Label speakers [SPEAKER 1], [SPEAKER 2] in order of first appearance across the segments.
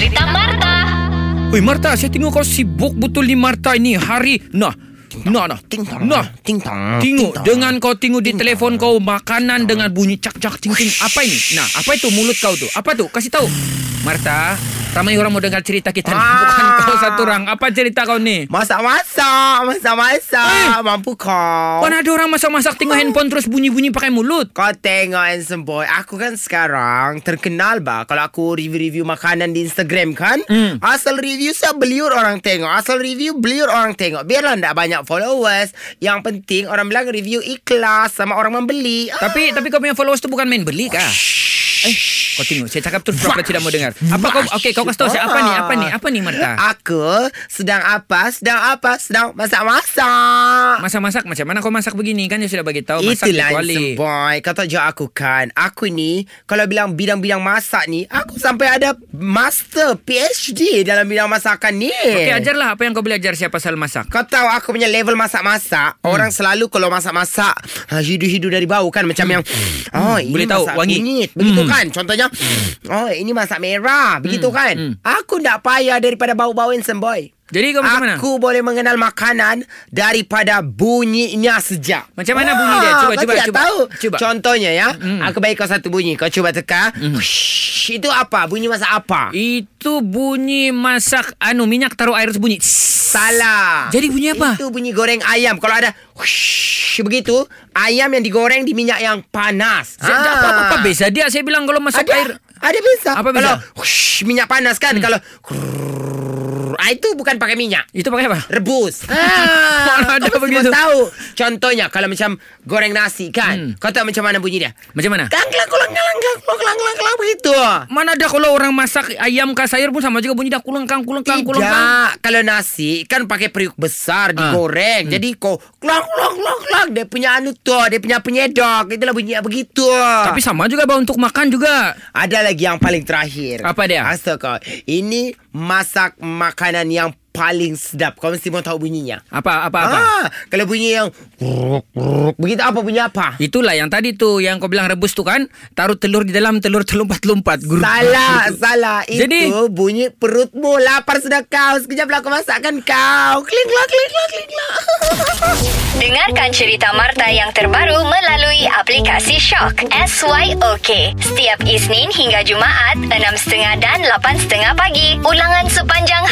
[SPEAKER 1] cerita Marta.
[SPEAKER 2] Oi Marta, saya tengok kau sibuk betul ni Marta ini hari. Nah, nah, nah.
[SPEAKER 3] Ting tong.
[SPEAKER 2] Nah.
[SPEAKER 3] Ting tong.
[SPEAKER 2] Tengok
[SPEAKER 3] ting tong.
[SPEAKER 2] dengan kau tengok di telefon kau makanan dengan bunyi cak cak ting ting. Apa ini? Nah, apa itu mulut kau tu? Apa tu? Kasih tahu. Marta, ramai orang mau dengar cerita kita ni.
[SPEAKER 3] Ah.
[SPEAKER 2] Bukan kau satu orang. Apa cerita kau ni?
[SPEAKER 3] Masak-masak, masak-masak. Mampu kau.
[SPEAKER 2] Mana ada orang masak-masak tengok handphone terus bunyi-bunyi pakai mulut.
[SPEAKER 3] Kau tengok handsome boy Aku kan sekarang Terkenal bah Kalau aku review-review makanan di Instagram kan
[SPEAKER 2] Hmm.
[SPEAKER 3] Asal review saya beliur orang tengok Asal review beliur orang tengok Biarlah tak banyak followers Yang penting orang bilang review ikhlas Sama orang membeli Ah,
[SPEAKER 2] Tapi tapi kau punya followers tu bukan main beli kah? Eh, kau tengok. Saya cakap terus pura-pura tidak mau dengar. Apa kau? Okey, kau kasih tahu saya apa ni? Apa ni? Apa ni Marta?
[SPEAKER 3] Aku sedang apa? Sedang apa? Sedang masak-masak
[SPEAKER 2] Masak-masak macam mana kau masak begini kan dia sudah bagi tahu masak
[SPEAKER 3] Itulah
[SPEAKER 2] kecuali.
[SPEAKER 3] handsome boy Kau tahu jawab aku kan Aku ni Kalau bilang bidang-bidang masak ni Aku sampai ada Master PhD Dalam bidang masakan ni
[SPEAKER 2] Okey, ajarlah apa yang kau boleh ajar saya pasal masak.
[SPEAKER 3] Kau tahu aku punya level masak-masak hmm. Orang selalu kalau masak-masak ha, Hidu-hidu dari bau kan Macam yang Oh ini
[SPEAKER 2] Boleh tahu,
[SPEAKER 3] masak
[SPEAKER 2] wangi.
[SPEAKER 3] kunyit Begitu
[SPEAKER 2] Hmm.
[SPEAKER 3] kan Contohnya Oh ini masak merah. Begitu kan?
[SPEAKER 2] Hmm.
[SPEAKER 3] Aku tak payah daripada bau-bau handsome boy
[SPEAKER 2] Jadi kau macam mana?
[SPEAKER 3] Aku boleh mengenal makanan Daripada bunyinya sejak
[SPEAKER 2] Macam mana bunyi dia? Cuba,
[SPEAKER 3] kau
[SPEAKER 2] cuba,
[SPEAKER 3] tidak
[SPEAKER 2] cuba.
[SPEAKER 3] tahu
[SPEAKER 2] Cuba.
[SPEAKER 3] Contohnya ya
[SPEAKER 2] Hmm.
[SPEAKER 3] Aku bagi kau satu bunyi Kau cuba teka Whoosh, Itu apa? Bunyi masak apa?
[SPEAKER 2] Itu bunyi masak anu minyak taruh air terus bunyi.
[SPEAKER 3] Salah
[SPEAKER 2] Jadi bunyi apa?
[SPEAKER 3] Itu bunyi goreng ayam Kalau ada whoosh, Begitu Ayam yang digoreng di minyak yang panas
[SPEAKER 2] Saya tak apa, apa, apa beza dia saya bilang kalau masak
[SPEAKER 3] ada,
[SPEAKER 2] air
[SPEAKER 3] Ada beza
[SPEAKER 2] Apa beza?
[SPEAKER 3] Kalau whoosh, minyak panas kan Kalau krrrr, ah, Itu bukan pakai minyak
[SPEAKER 2] itu pakai apa?
[SPEAKER 3] Rebus ah,
[SPEAKER 2] ada begitu?
[SPEAKER 3] tahu Contohnya Kalau macam Goreng nasi kan
[SPEAKER 2] Hmm.
[SPEAKER 3] Kau tahu macam mana bunyi dia
[SPEAKER 2] Macam mana?
[SPEAKER 3] Klang klang klang klang klang klang klang klang
[SPEAKER 2] Mana ada kalau orang masak ayam kah sayur pun sama juga bunyi dah kulengkang kulengkang kulengkang.
[SPEAKER 3] Tidak Kalau nasi Kan pakai periuk besar Digoreng
[SPEAKER 2] Hmm.
[SPEAKER 3] Jadi kau Klang klang klang Dia punya anu tu Dia punya penyedok Itulah bunyi begitu
[SPEAKER 2] Tapi sama juga bau untuk makan juga.
[SPEAKER 3] Ada lagi yang paling terakhir
[SPEAKER 2] Apa dia?
[SPEAKER 3] Astaga Ini masak makanan yang paling sedap Kau mesti mau tahu bunyinya
[SPEAKER 2] Apa apa apa?
[SPEAKER 3] Ah, Kalau bunyi yang Begitu apa bunyi apa?
[SPEAKER 2] Itulah yang tadi tu yang kau bilang rebus tu kan, taruh telur di dalam telur terlompat-lompat.
[SPEAKER 3] Salah, salah.
[SPEAKER 2] Jadi-
[SPEAKER 3] Itu bunyi perutmu lapar sudah kau. Sekejap lah aku masakkan kau. Kling kling klang, kling klang.
[SPEAKER 1] Dengarkan cerita Marta yang terbaru melalui aplikasi Shock. SYOK. Setiap Isnin hingga Jumaat, 6.30 dan 8.30 pagi. Ulangan sepanjang.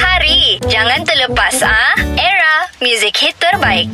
[SPEAKER 1] Jangan terlepas ah. Era, music hit terbaik.